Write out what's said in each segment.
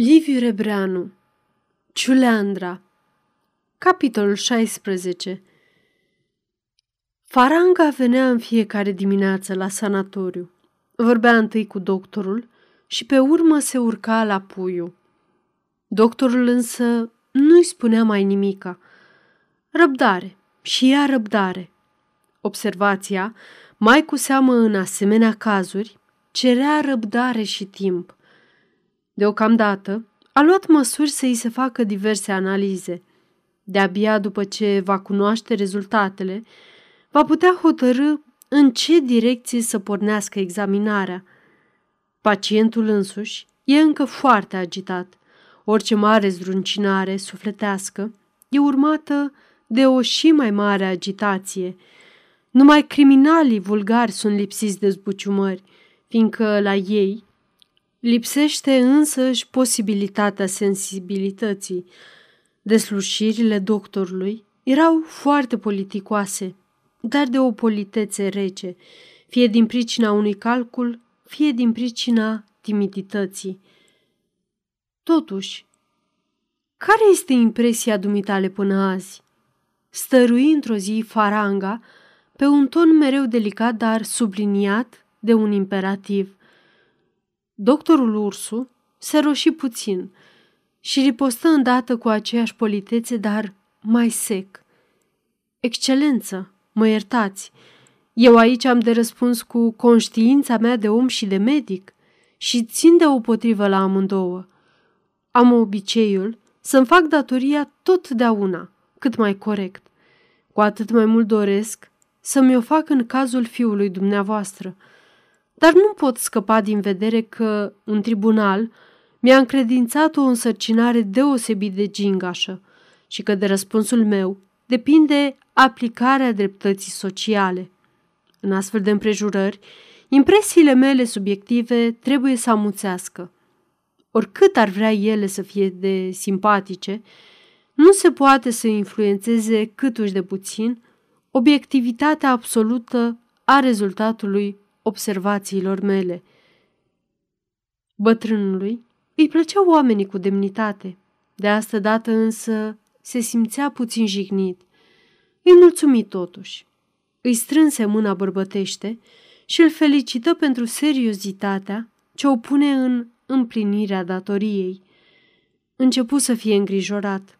Liviu Rebreanu Ciuleandra Capitolul 16 Faranga venea în fiecare dimineață la sanatoriu. Vorbea întâi cu doctorul și pe urmă se urca la puiu. Doctorul însă nu-i spunea mai nimica. Răbdare și ea răbdare. Observația, mai cu seamă în asemenea cazuri, cerea răbdare și timp. Deocamdată, a luat măsuri să îi se facă diverse analize. De-abia după ce va cunoaște rezultatele, va putea hotărâ în ce direcție să pornească examinarea. Pacientul însuși e încă foarte agitat. Orice mare zdruncinare sufletească e urmată de o și mai mare agitație. Numai criminalii vulgari sunt lipsiți de zbuciumări, fiindcă la ei Lipsește însăși posibilitatea sensibilității. Deslușirile doctorului erau foarte politicoase, dar de o politețe rece, fie din pricina unui calcul, fie din pricina timidității. Totuși, care este impresia dumitale până azi? Stărui într-o zi faranga pe un ton mereu delicat, dar subliniat de un imperativ. Doctorul Ursu se roși puțin și ripostă îndată cu aceeași politețe, dar mai sec. Excelență, mă iertați, eu aici am de răspuns cu conștiința mea de om și de medic și țin de o potrivă la amândouă. Am obiceiul să-mi fac datoria totdeauna, cât mai corect. Cu atât mai mult doresc să-mi o fac în cazul fiului dumneavoastră – dar nu pot scăpa din vedere că un tribunal mi-a încredințat o însărcinare deosebit de gingașă și că de răspunsul meu depinde aplicarea dreptății sociale. În astfel de împrejurări, impresiile mele subiective trebuie să amuțească. Oricât ar vrea ele să fie de simpatice, nu se poate să influențeze câtuși de puțin obiectivitatea absolută a rezultatului observațiilor mele. Bătrânului îi plăceau oamenii cu demnitate. De asta dată însă se simțea puțin jignit. Îi mulțumi totuși. Îi strânse mâna bărbătește și îl felicită pentru seriozitatea ce o pune în împlinirea datoriei. Începu să fie îngrijorat.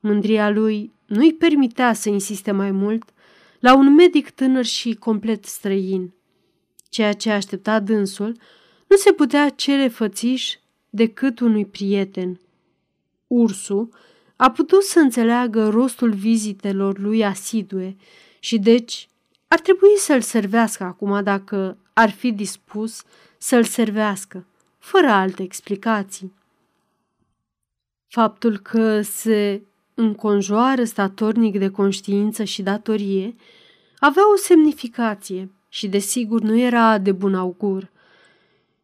Mândria lui nu-i permitea să insiste mai mult la un medic tânăr și complet străin. Ceea ce aștepta dânsul nu se putea cere fățiș decât unui prieten. Ursul a putut să înțeleagă rostul vizitelor lui asidue și deci ar trebui să-l servească acum dacă ar fi dispus să-l servească, fără alte explicații. Faptul că se înconjoară statornic de conștiință și datorie avea o semnificație și desigur nu era de bun augur.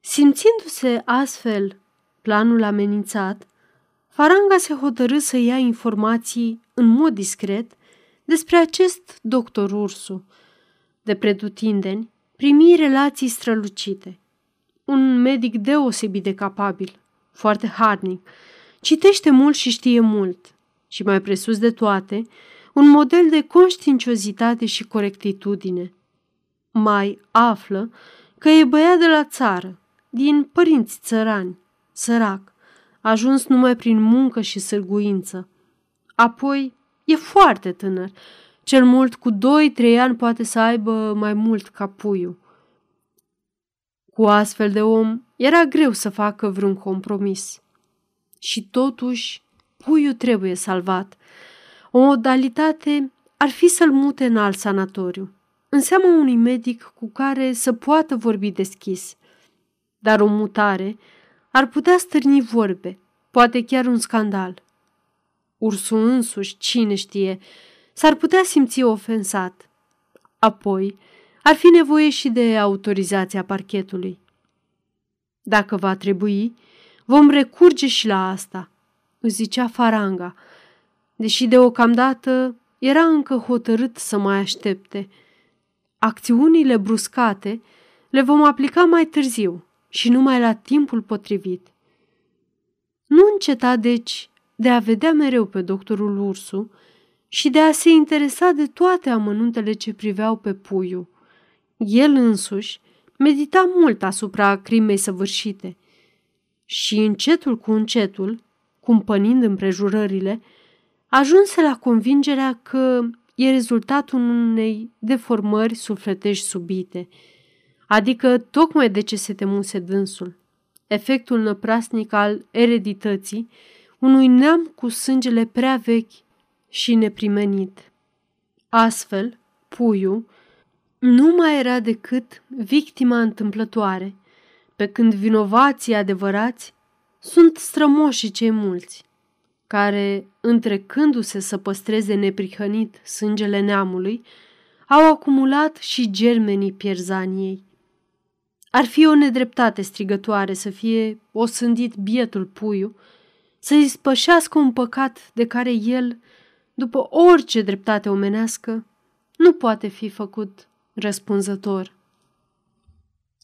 Simțindu-se astfel planul amenințat, Faranga se hotărâ să ia informații în mod discret despre acest doctor Ursu. De pretutindeni, primi relații strălucite. Un medic deosebit de capabil, foarte harnic, citește mult și știe mult și mai presus de toate, un model de conștiinciozitate și corectitudine – mai află că e băiat de la țară, din părinți țărani, sărac, ajuns numai prin muncă și sârguință. Apoi e foarte tânăr, cel mult cu doi-trei ani poate să aibă mai mult ca puiul. Cu astfel de om era greu să facă vreun compromis. Și totuși, puiul trebuie salvat. O modalitate ar fi să-l mute în alt sanatoriu înseamnă unui medic cu care să poată vorbi deschis. Dar o mutare ar putea stârni vorbe, poate chiar un scandal. Ursul însuși, cine știe, s-ar putea simți ofensat. Apoi, ar fi nevoie și de autorizația parchetului. Dacă va trebui, vom recurge și la asta, îți zicea Faranga, deși deocamdată era încă hotărât să mai aștepte – Acțiunile bruscate le vom aplica mai târziu și numai la timpul potrivit. Nu înceta, deci, de a vedea mereu pe doctorul Ursu și de a se interesa de toate amănuntele ce priveau pe puiu. El însuși medita mult asupra crimei săvârșite și încetul cu încetul, cumpănind împrejurările, ajunse la convingerea că e rezultatul unei deformări sufletești subite, adică tocmai de ce se temuse dânsul, efectul năprasnic al eredității unui neam cu sângele prea vechi și neprimenit. Astfel, puiul nu mai era decât victima întâmplătoare, pe când vinovații adevărați sunt strămoșii cei mulți, care, întrecându-se să păstreze neprihănit sângele neamului, au acumulat și germenii pierzaniei. Ar fi o nedreptate strigătoare să fie osândit bietul puiu, să-i spășească un păcat de care el, după orice dreptate omenească, nu poate fi făcut răspunzător.